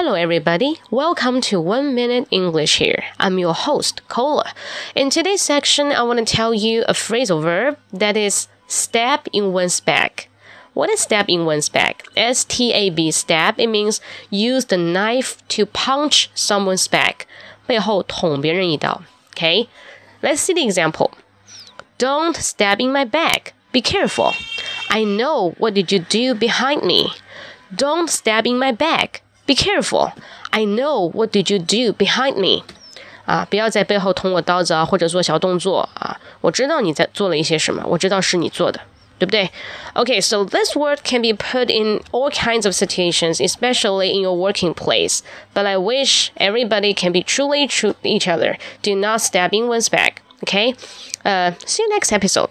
Hello, everybody. Welcome to One Minute English here. I'm your host, Cola. In today's section, I want to tell you a phrasal verb that is stab in one's back. What is stab in one's back? S T A B, stab. It means use the knife to punch someone's back. 背后捅别人一刀. Okay? Let's see the example. Don't stab in my back. Be careful. I know what did you do behind me. Don't stab in my back. Be careful. I know what did you do behind me. 啊，不要在背后捅我刀子啊，或者做小动作啊！我知道你在做了一些什么，我知道是你做的，对不对？Okay, so this word can be put in all kinds of situations, especially in your working place. But I wish everybody can be truly true to each other. Do not stab in one's back. Okay, uh, see you next episode.